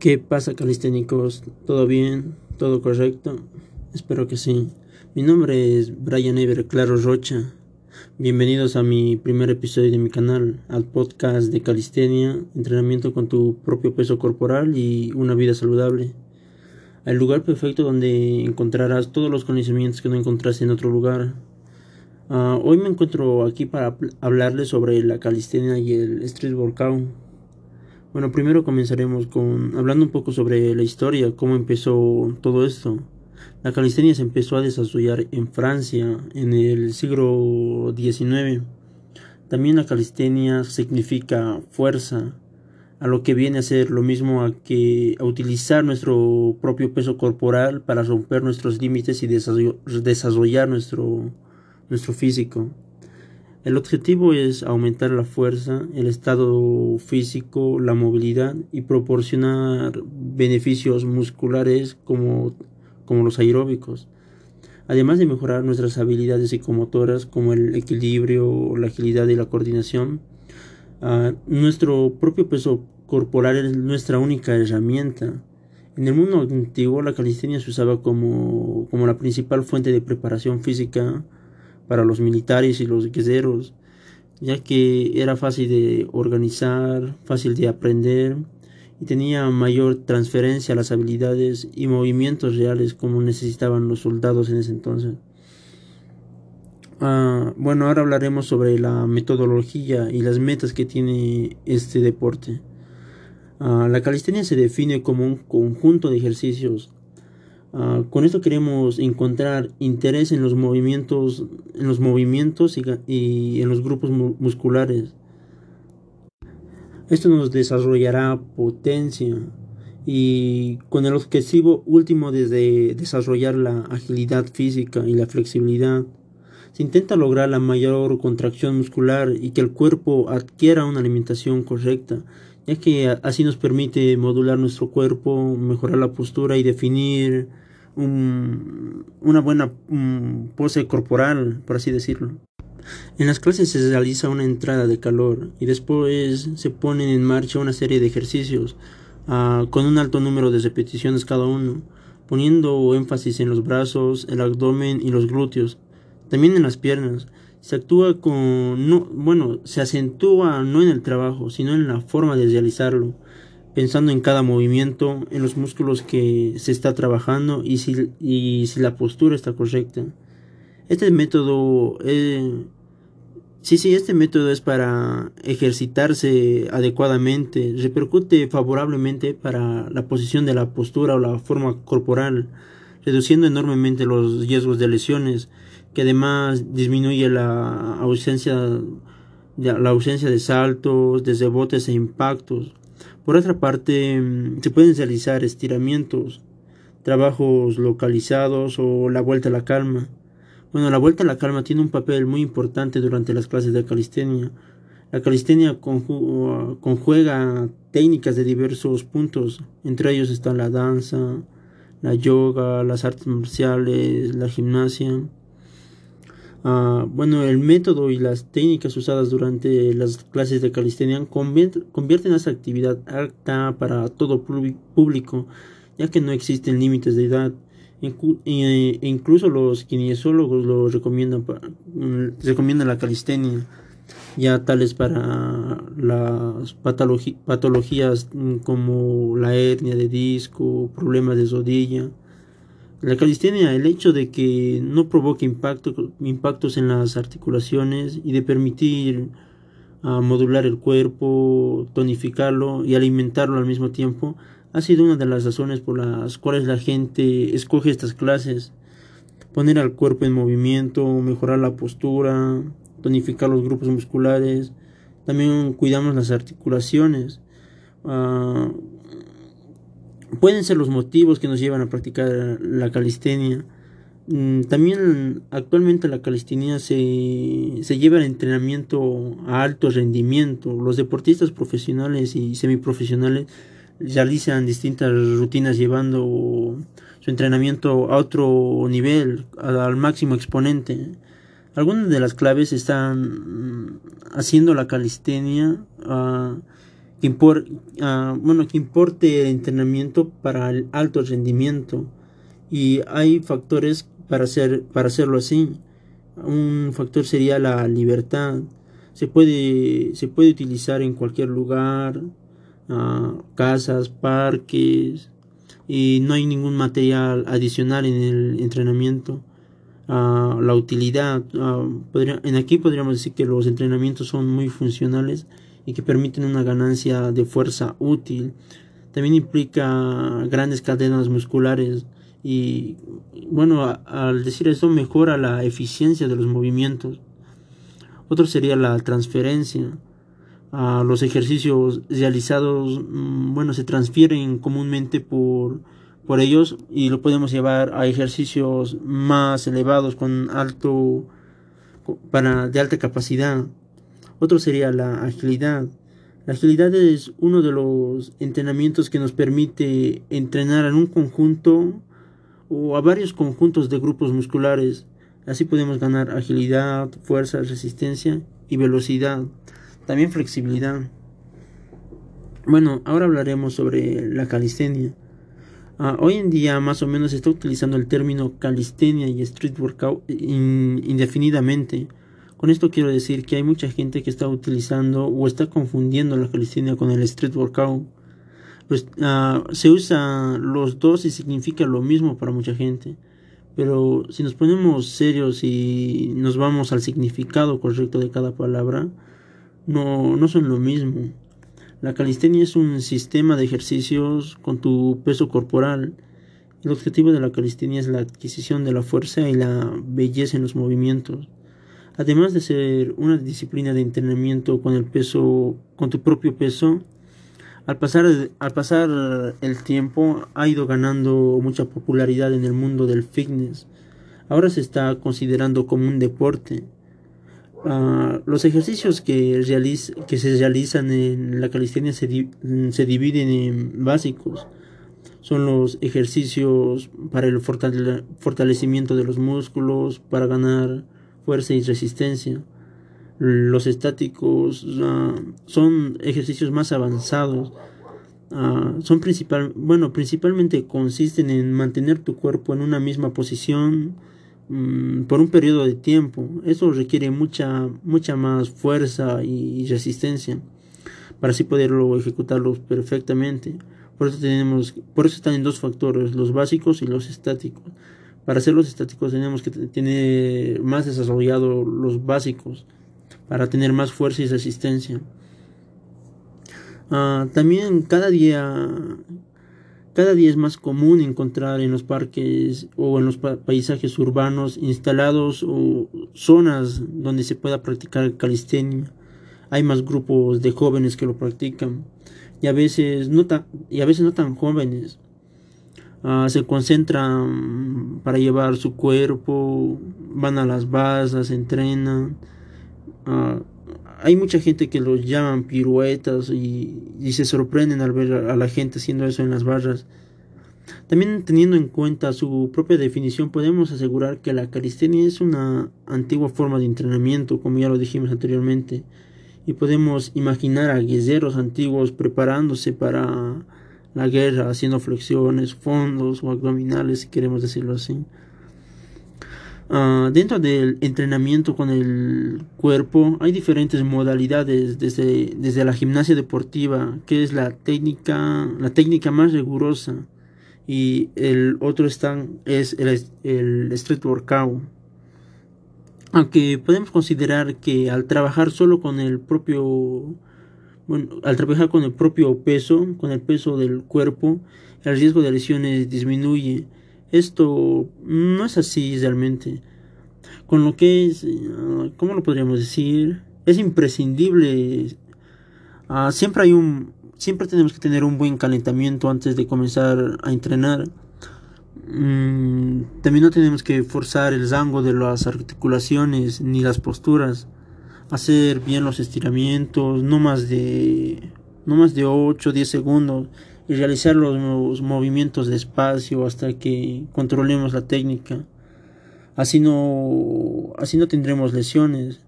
¿Qué pasa, calisténicos? ¿Todo bien? ¿Todo correcto? Espero que sí. Mi nombre es Brian Ever Claro Rocha. Bienvenidos a mi primer episodio de mi canal, al podcast de calistenia, entrenamiento con tu propio peso corporal y una vida saludable. El lugar perfecto donde encontrarás todos los conocimientos que no encontraste en otro lugar. Uh, hoy me encuentro aquí para hablarles sobre la calistenia y el street workout. Bueno, primero comenzaremos con hablando un poco sobre la historia, cómo empezó todo esto. La calistenia se empezó a desarrollar en Francia en el siglo XIX. También la calistenia significa fuerza, a lo que viene a ser lo mismo a que a utilizar nuestro propio peso corporal para romper nuestros límites y desarrollar nuestro, nuestro físico. El objetivo es aumentar la fuerza, el estado físico, la movilidad y proporcionar beneficios musculares como, como los aeróbicos, además de mejorar nuestras habilidades psicomotoras como el equilibrio, la agilidad y la coordinación. Uh, nuestro propio peso corporal es nuestra única herramienta. En el mundo antiguo la calistenia se usaba como, como la principal fuente de preparación física para los militares y los guerreros, ya que era fácil de organizar, fácil de aprender y tenía mayor transferencia a las habilidades y movimientos reales como necesitaban los soldados en ese entonces. Ah, bueno, ahora hablaremos sobre la metodología y las metas que tiene este deporte. Ah, la calistenia se define como un conjunto de ejercicios Ah, con esto queremos encontrar interés en los movimientos, en los movimientos y, en los grupos musculares. Esto nos desarrollará potencia y con el objetivo último de desarrollar la agilidad física y la flexibilidad. Se intenta lograr la mayor contracción muscular y que el cuerpo adquiera una alimentación correcta, ya que así nos permite modular nuestro cuerpo, mejorar la postura y definir una buena pose corporal, por así decirlo. En las clases se realiza una entrada de calor y después se ponen en marcha una serie de ejercicios uh, con un alto número de repeticiones cada uno, poniendo énfasis en los brazos, el abdomen y los glúteos, también en las piernas. Se actúa con no, bueno, se acentúa no en el trabajo, sino en la forma de realizarlo pensando en cada movimiento, en los músculos que se está trabajando y si, y si la postura está correcta. Este método, eh, sí, sí, este método es para ejercitarse adecuadamente, repercute favorablemente para la posición de la postura o la forma corporal, reduciendo enormemente los riesgos de lesiones, que además disminuye la ausencia, la ausencia de saltos, de rebotes e impactos por otra parte, mm, se pueden realizar estiramientos, trabajos localizados o la vuelta a la calma. Bueno, la vuelta a la calma tiene un papel muy importante durante las clases de calistenia. La calistenia conjuega técnicas de diversos puntos, entre ellos están la danza, la yoga, las artes marciales, la gimnasia. Ah, bueno, el método y las técnicas usadas durante las clases de calistenia convierten a esa actividad apta para todo público, ya que no existen límites de edad. E incluso los kinesiólogos lo recomiendan, mm, recomiendan la calistenia, ya tales para las patologías mm, como la hernia de disco, problemas de rodilla. La calistenia, el hecho de que no provoque impacto, impactos en las articulaciones y de permitir uh, modular el cuerpo, tonificarlo y alimentarlo al mismo tiempo, ha sido una de las razones por las cuales la gente escoge estas clases. Poner al cuerpo en movimiento, mejorar la postura, tonificar los grupos musculares, también cuidamos las articulaciones. Uh, pueden ser los motivos que nos llevan a practicar la calistenia. Mm, también actualmente la calistenia se, se lleva el entrenamiento a alto rendimiento. Los deportistas profesionales y semiprofesionales realizan distintas rutinas llevando su entrenamiento a otro nivel, al máximo exponente. Algunas de las claves están mm, haciendo la calistenia. Uh, que, ah, bueno, importe el entrenamiento para el alto rendimiento. Y hay factores para, hacer, para hacerlo así. Un factor sería la libertad. Se puede, se puede utilizar en cualquier lugar, ah, casas, parques, y no hay ningún material adicional en el entrenamiento. Ah, la utilidad, en aquí podríamos decir que los entrenamientos son muy funcionales y que permiten una ganancia de fuerza útil. También implica grandes cadenas musculares y bueno, al decir esto mejora la eficiencia de los movimientos. Otro sería la transferencia. a los ejercicios realizados, mm, bueno, se transfieren comúnmente por, por ellos y lo podemos llevar a ejercicios más elevados con alto para de alta capacidad. Otro sería la agilidad. La agilidad es uno de los entrenamientos que nos permite entrenar en un conjunto o a varios conjuntos de grupos musculares. Así podemos ganar agilidad, fuerza, resistencia y velocidad. También flexibilidad. Bueno, ahora hablaremos sobre la calistenia. Ah, hoy en día más o menos se está utilizando el término calistenia y street workout indefinidamente. Con esto quiero decir que hay mucha gente que está utilizando o está confundiendo la calistenia con el street workout. Pues, uh, se usa los dos y significa lo mismo para mucha gente. Pero si nos ponemos serios y nos vamos al significado correcto de cada palabra, no, no son lo mismo. La calistenia es un sistema de ejercicios con tu peso corporal. El objetivo de la calistenia es la adquisición de la fuerza y la belleza en los movimientos. Además de ser una disciplina de entrenamiento con el peso, con tu propio peso, al pasar, al pasar el tiempo ha ido ganando mucha popularidad en el mundo del fitness. Ahora se está considerando como un deporte. Ah, los ejercicios que, se realizan en la calistenia se, se dividen en básicos. Son los ejercicios para el fortalecimiento de los músculos, para ganar fuerza y resistencia. Los estáticos ah, son ejercicios más avanzados. Ah, son principal, bueno, principalmente consisten en mantener tu cuerpo en una misma posición mm, por un periodo de tiempo. Eso requiere mucha, mucha más fuerza y, resistencia para así poderlo ejecutarlo perfectamente. Por eso tenemos, por eso están en dos factores, los básicos y los estáticos. Para hacer los estáticos tenemos que tener más desarrollado los básicos para tener más fuerza y resistencia. Ah, también cada día cada día es más común encontrar en los parques o en los paisajes urbanos instalados o zonas donde se pueda practicar calistenia. Hay más grupos de jóvenes que lo practican y a veces no tan, y a veces no tan jóvenes. Ah, se concentran para llevar su cuerpo, van a las basas, entrenan. Ah, hay mucha gente que los llaman piruetas y, y, se sorprenden al ver a la gente haciendo eso en las barras. También teniendo en cuenta su propia definición, podemos asegurar que la calistenia es una antigua forma de entrenamiento, como ya lo dijimos anteriormente, y podemos imaginar a guerreros antiguos preparándose para la guerra, haciendo flexiones, fondos o abdominales, si queremos decirlo así. Uh, dentro del entrenamiento con el cuerpo hay diferentes modalidades desde, desde la gimnasia deportiva que es la técnica la técnica más rigurosa y el otro está, es el, el street workout aunque podemos considerar que al trabajar solo con el propio al trabajar con el propio peso, con el peso del cuerpo, el riesgo de lesiones disminuye. Esto no es así realmente. Con lo que es, ah, ¿cómo lo podríamos decir? Es imprescindible. Ah, siempre hay un, siempre tenemos que tener un buen calentamiento antes de comenzar a entrenar. Mm, también no tenemos que forzar el rango de las articulaciones ni las posturas hacer bien los estiramientos, no más de no más de 8 o 10 segundos y realizar los movimientos despacio hasta que controlemos la técnica. Así no así no tendremos lesiones.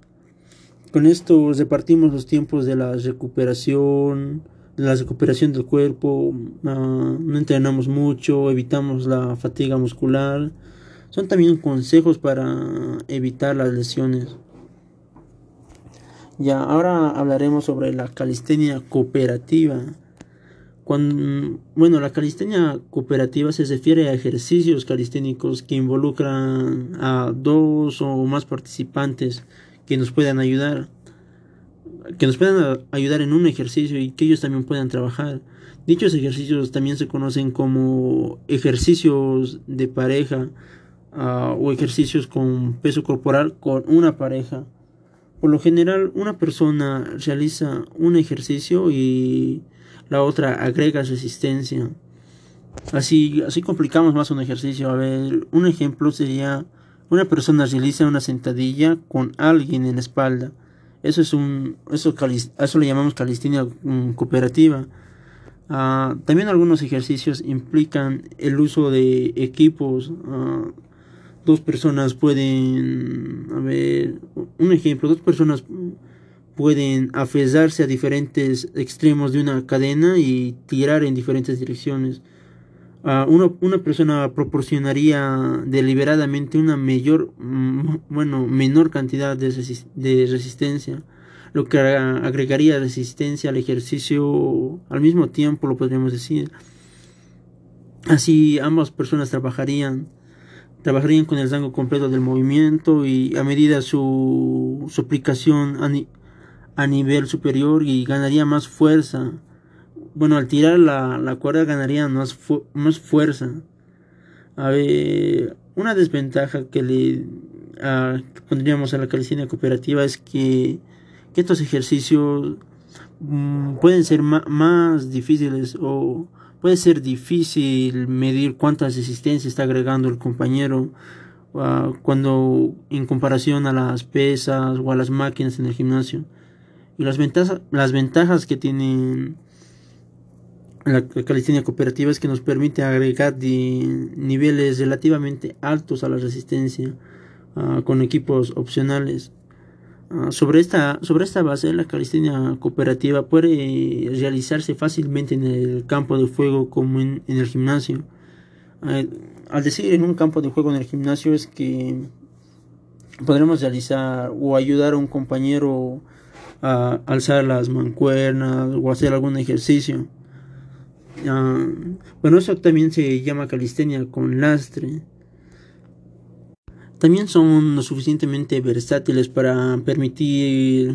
Con esto repartimos los tiempos de la recuperación, la recuperación del cuerpo, ah, no entrenamos mucho, evitamos la fatiga muscular. Son también consejos para evitar las lesiones. Ya, ahora hablaremos sobre la calistenia cooperativa. Cuando, bueno, la calistenia cooperativa se refiere a ejercicios calisténicos que involucran a dos o más participantes que nos puedan ayudar que nos puedan ayudar en un ejercicio y que ellos también puedan trabajar. Dichos ejercicios también se conocen como ejercicios de pareja ah, o ejercicios con peso corporal con una pareja. Por lo general, una persona realiza un ejercicio y la otra agrega resistencia. Así, así complicamos más un ejercicio. A ver, un ejemplo sería una persona realiza una sentadilla con alguien en la espalda eso es un, eso, eso le llamamos calistenia mm, cooperativa. Ah, también algunos ejercicios implican el uso de equipos. Ah, dos personas pueden, a ver, un ejemplo, dos personas pueden aferrarse a diferentes extremos de una cadena y tirar en diferentes direcciones. Uh, una persona proporcionaría deliberadamente una mayor, mm, bueno, menor cantidad de, de, resistencia, lo que agregaría resistencia al ejercicio al mismo tiempo, lo podríamos decir. Así ambas personas trabajarían, trabajarían con el rango completo del movimiento y a medida su, su aplicación a, a nivel superior y ganaría más fuerza bueno, al tirar la, la cuerda ganarían más, más fuerza. A ver, una desventaja que le pondríamos a la calistenia cooperativa es que, que estos ejercicios mm, pueden ser más difíciles o puede ser difícil medir cuántas resistencia está agregando el compañero ah, cuando en comparación a las pesas o a las máquinas en el gimnasio. Y las ventajas, las ventajas que tienen la calistenia cooperativa es que nos permite agregar niveles relativamente altos a la resistencia ah, con equipos opcionales. Ah, sobre, esta, sobre esta base, la calistenia cooperativa puede realizarse fácilmente en el campo de juego como en, el gimnasio. Ah, al decir en un campo de juego en el gimnasio es que podremos realizar o ayudar a un compañero a alzar las mancuernas o hacer algún ejercicio. Ah, bueno, eso también se llama calistenia con lastre. También son lo suficientemente versátiles para permitir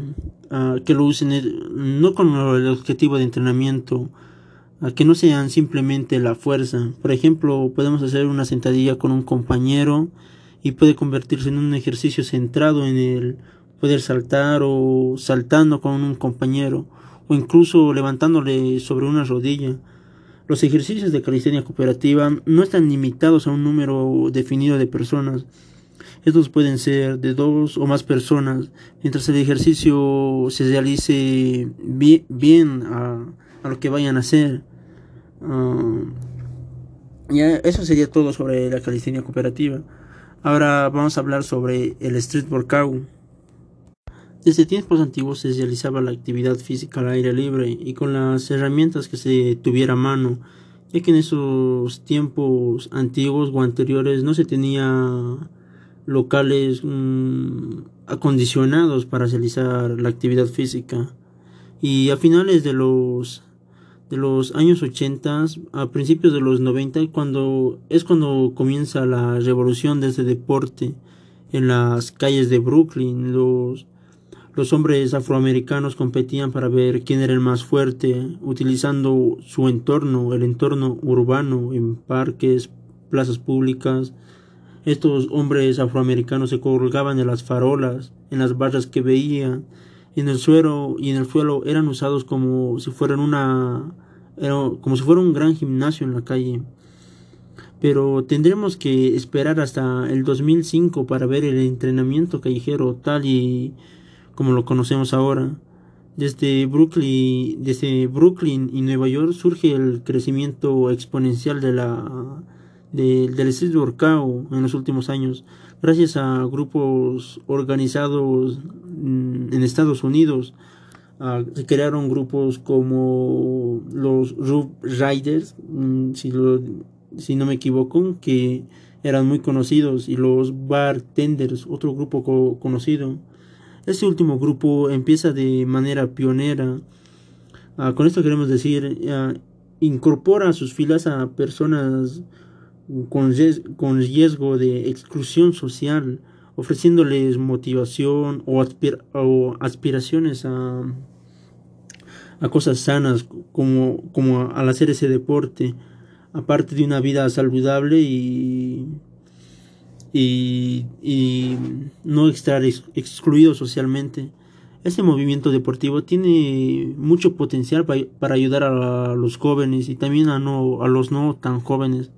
uh, que lo usen no con el objetivo de entrenamiento, uh, que no sean simplemente la fuerza. Por ejemplo, podemos hacer una sentadilla con un compañero y puede convertirse en un ejercicio centrado en el poder saltar o saltando con un compañero o incluso levantándole sobre una rodilla. Los ejercicios de calistenia cooperativa no están limitados a un número definido de personas. Estos pueden ser de dos o más personas, mientras el ejercicio se realice bien, a, lo que vayan a hacer. Ya, eso sería todo sobre la calistenia cooperativa. Ahora vamos a hablar sobre el street workout. Desde tiempos antiguos se realizaba la actividad física al aire libre y con las herramientas que se tuviera a mano, ya que en esos tiempos antiguos o anteriores no se tenía locales mm, acondicionados para realizar la actividad física. Y a finales de los de los años 80, a principios de los 90, cuando es cuando comienza la revolución de este deporte en las calles de Brooklyn, los los hombres afroamericanos competían para ver quién era el más fuerte, utilizando su entorno, el entorno urbano, en parques, plazas públicas. Estos hombres afroamericanos se colgaban en las farolas, en las barras que veían, en el suelo y en el suelo eran usados como si fueran una como si fuera un gran gimnasio en la calle. Pero tendremos que esperar hasta el 2005 para ver el entrenamiento callejero tal y como lo conocemos ahora. Desde Brooklyn, desde Brooklyn y Nueva York surge el crecimiento exponencial de la, del street workout en los últimos años, gracias a grupos organizados mm, en Estados Unidos. Ah, se crearon grupos como los Roof Riders, mm, si, no me equivoco, que eran muy conocidos, y los Bartenders, otro grupo conocido. Este último grupo empieza de manera pionera. Ah, con esto queremos decir, ah, incorpora a sus filas a personas con, riesgo de exclusión social, ofreciéndoles motivación o, aspiraciones a, a, cosas sanas, como, como al hacer ese deporte, aparte de una vida saludable y, y, no estar excluido socialmente. Este movimiento deportivo tiene mucho potencial para, ayudar a los jóvenes y también a, no, a los no tan jóvenes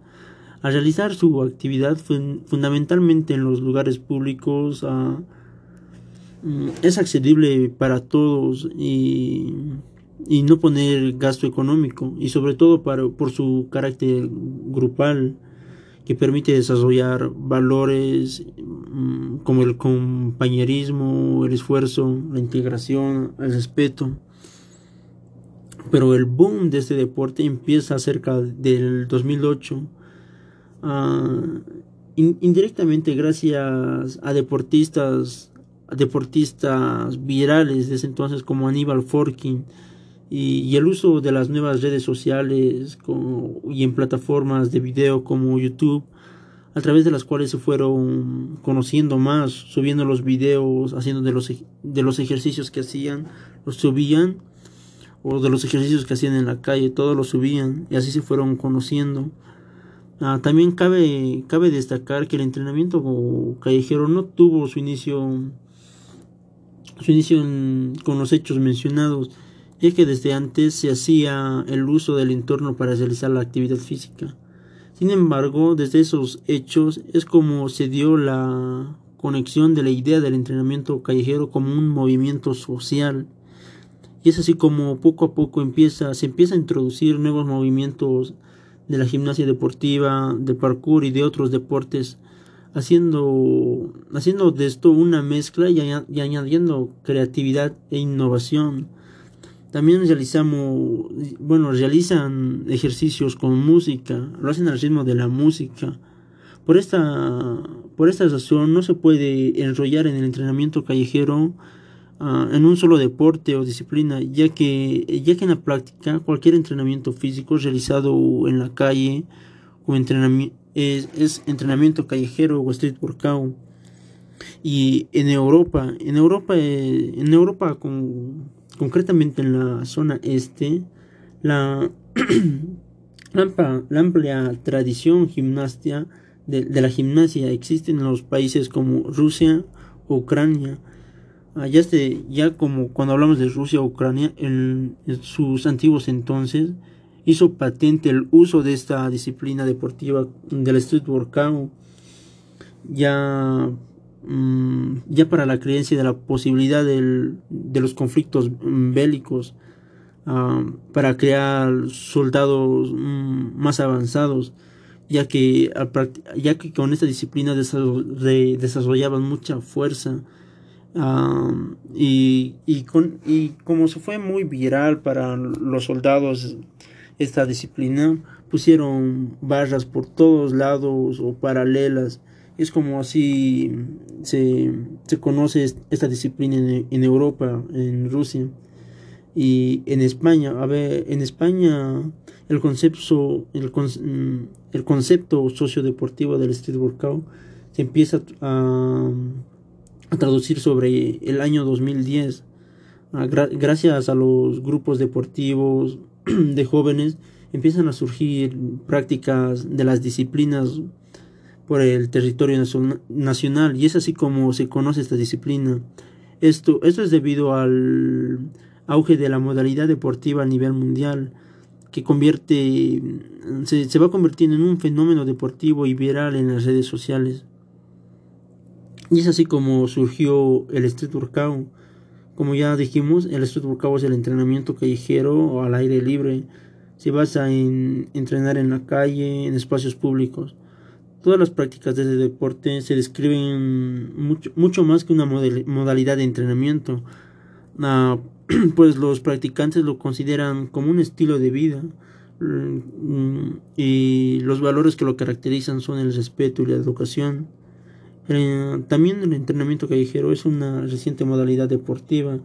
a realizar su actividad fundamentalmente en los lugares públicos mm, es accesible para todos y, y, no poner gasto económico y sobre todo para, por su carácter grupal que permite desarrollar valores mm, como el compañerismo, el esfuerzo, la integración, el respeto. Pero el boom de este deporte empieza cerca del 2008 Ah, indirectamente gracias a deportistas deportistas virales desde entonces como Aníbal Forkin y, el uso de las nuevas redes sociales y en plataformas de video como YouTube a través de las cuales se fueron conociendo más, subiendo los videos, haciendo de los, de los ejercicios que hacían, los subían, o de los ejercicios que hacían en la calle, todos los subían, y así se fueron conociendo. Ah, también cabe, cabe destacar que el entrenamiento callejero no tuvo su inicio, su inicio con los hechos mencionados, ya que desde antes se hacía el uso del entorno para realizar la actividad física. Sin embargo, desde esos hechos es como se dio la conexión de la idea del entrenamiento callejero como un movimiento social. Y es así como poco a poco empieza, se empieza a introducir nuevos movimientos de la gimnasia deportiva, de parkour y de otros deportes, haciendo, haciendo de esto una mezcla y, añadiendo creatividad e innovación. También realizamos, bueno, realizan ejercicios con música, lo hacen al ritmo de la música. Por esta, por esta razón no se puede enrollar en el entrenamiento callejero Ah, en un solo deporte o disciplina, ya que, ya que en la práctica cualquier entrenamiento físico realizado en la calle o entrenamiento, es, entrenamiento callejero o street workout. Y en Europa, en Europa, eh, en Europa con, concretamente en la zona este, la, la, amplia, tradición gimnasia de, de la gimnasia existe en los países como Rusia, Ucrania, Ya, este, ya como cuando hablamos de Rusia Ucrania, en, sus antiguos entonces, hizo patente el uso de esta disciplina deportiva del street workout, ya, mm, ya para la creencia de la posibilidad del, de los conflictos bélicos, ah, para crear soldados mm, más avanzados, ya que, ya que con esta disciplina desarrollaban mucha fuerza, y, y, con, y como se fue muy viral para los soldados esta disciplina, pusieron barras por todos lados o paralelas. Es como así se, se conoce esta disciplina en, Europa, en Rusia y en España. A ver, en España el concepto, el, el concepto sociodeportivo del street workout se empieza a traducir sobre el año 2010. Ah, gracias a los grupos deportivos de jóvenes empiezan a surgir prácticas de las disciplinas por el territorio nacional y es así como se conoce esta disciplina. Esto, esto es debido al auge de la modalidad deportiva a nivel mundial que convierte se, se va convirtiendo en un fenómeno deportivo y viral en las redes sociales. Y es así como surgió el street workout. Como ya dijimos, el street workout es el entrenamiento callejero o al aire libre. Se basa en entrenar en la calle, en espacios públicos. Todas las prácticas de este deporte se describen mucho, mucho más que una modalidad de entrenamiento. Ah, pues los practicantes lo consideran como un estilo de vida mm, y los valores que lo caracterizan son el respeto y la educación. Eh, también el entrenamiento callejero es una reciente modalidad deportiva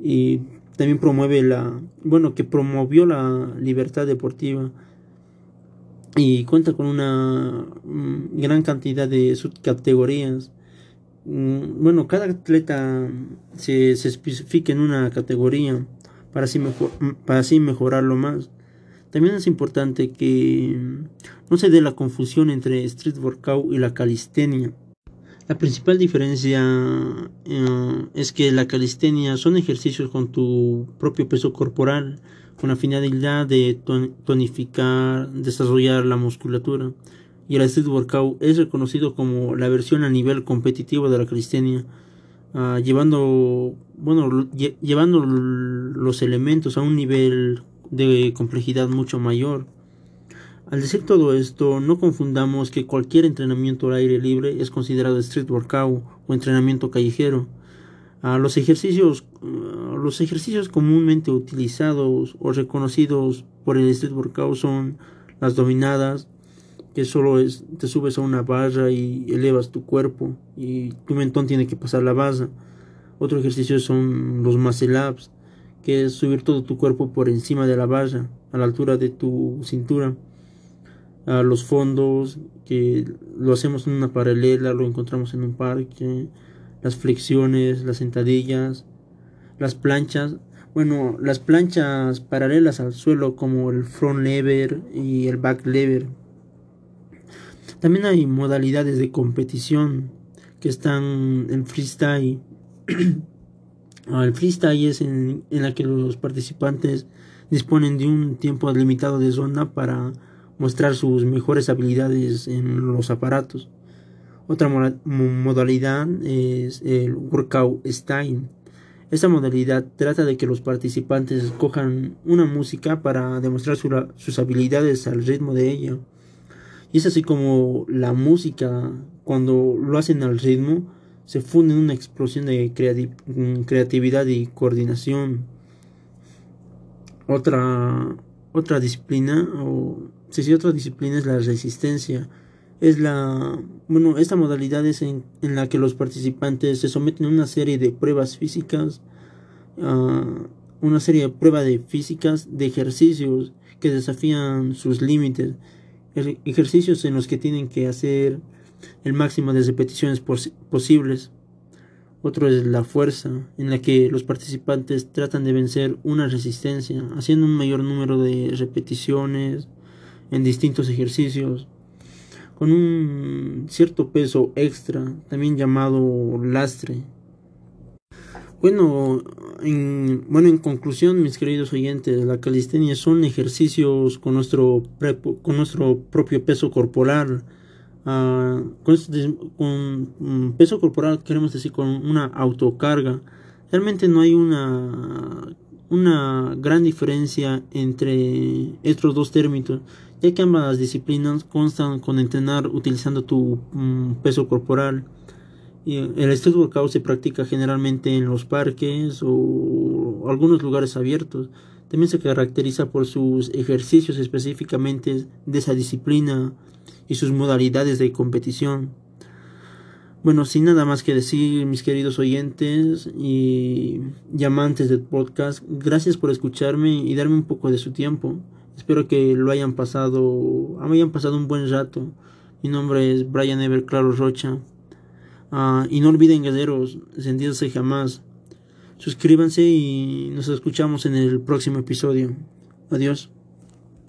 y también promueve la, bueno, que promovió la libertad deportiva y cuenta con una mm, gran cantidad de subcategorías. Mm, bueno, cada atleta se, se especifica en una categoría para así, mejor, mm, para así mejorarlo más. También es importante que no se dé la confusión entre street workout y la calistenia. La principal diferencia eh, es que la calistenia son ejercicios con tu propio peso corporal, con la finalidad de tonificar, desarrollar la musculatura. Y el street workout es reconocido como la versión a nivel competitivo de la calistenia, ah, llevando, bueno, llevando los elementos a un nivel de complejidad mucho mayor. Al decir todo esto, no confundamos que cualquier entrenamiento al aire libre es considerado street workout o entrenamiento callejero. Ah, los, ejercicios, ah, los ejercicios comúnmente utilizados o reconocidos por el street workout son las dominadas, que solo es, te subes a una barra y elevas tu cuerpo y tu mentón tiene que pasar la base. Otro ejercicio son los muscle ups, que es subir todo tu cuerpo por encima de la barra, a la altura de tu cintura a los fondos, que lo hacemos en una paralela, lo encontramos en un parque, las flexiones, las sentadillas, las planchas, bueno, las planchas paralelas al suelo como el front lever y el back lever. También hay modalidades de competición que están en freestyle. el freestyle es en, en la que los participantes disponen de un tiempo limitado de zona para mostrar sus mejores habilidades en los aparatos. Otra modalidad es el workout style. Esta modalidad trata de que los participantes escojan una música para demostrar sus habilidades al ritmo de ella. Y es así como la música, cuando lo hacen al ritmo, se funde en una explosión de creatividad y coordinación. Otra, otra disciplina o si otra disciplina es la resistencia. Es la, bueno, esta modalidad es en, la que los participantes se someten a una serie de pruebas físicas, una serie de pruebas de físicas, de ejercicios que desafían sus límites, ejercicios en los que tienen que hacer el máximo de repeticiones posibles. Otro es la fuerza, en la que los participantes tratan de vencer una resistencia, haciendo un mayor número de repeticiones, en distintos ejercicios con un cierto peso extra, también llamado lastre. Bueno, en, bueno, en conclusión, mis queridos oyentes, la calistenia son ejercicios con nuestro, con nuestro propio peso corporal. Ah, con, con mm, peso corporal queremos decir con una autocarga. Realmente no hay una, una gran diferencia entre estos dos términos ya que ambas disciplinas constan con entrenar utilizando tu mm, peso corporal. El street workout se practica generalmente en los parques o algunos lugares abiertos. También se caracteriza por sus ejercicios específicamente de esa disciplina y sus modalidades de competición. Bueno, sin nada más que decir, mis queridos oyentes y amantes del podcast, gracias por escucharme y darme un poco de su tiempo. Espero que lo hayan pasado, hayan pasado un buen rato. Mi nombre es Brian Ever Claro Rocha. Ah, y no olviden, guerreros, encendidos jamás. Suscríbanse y nos escuchamos en el próximo episodio. Adiós.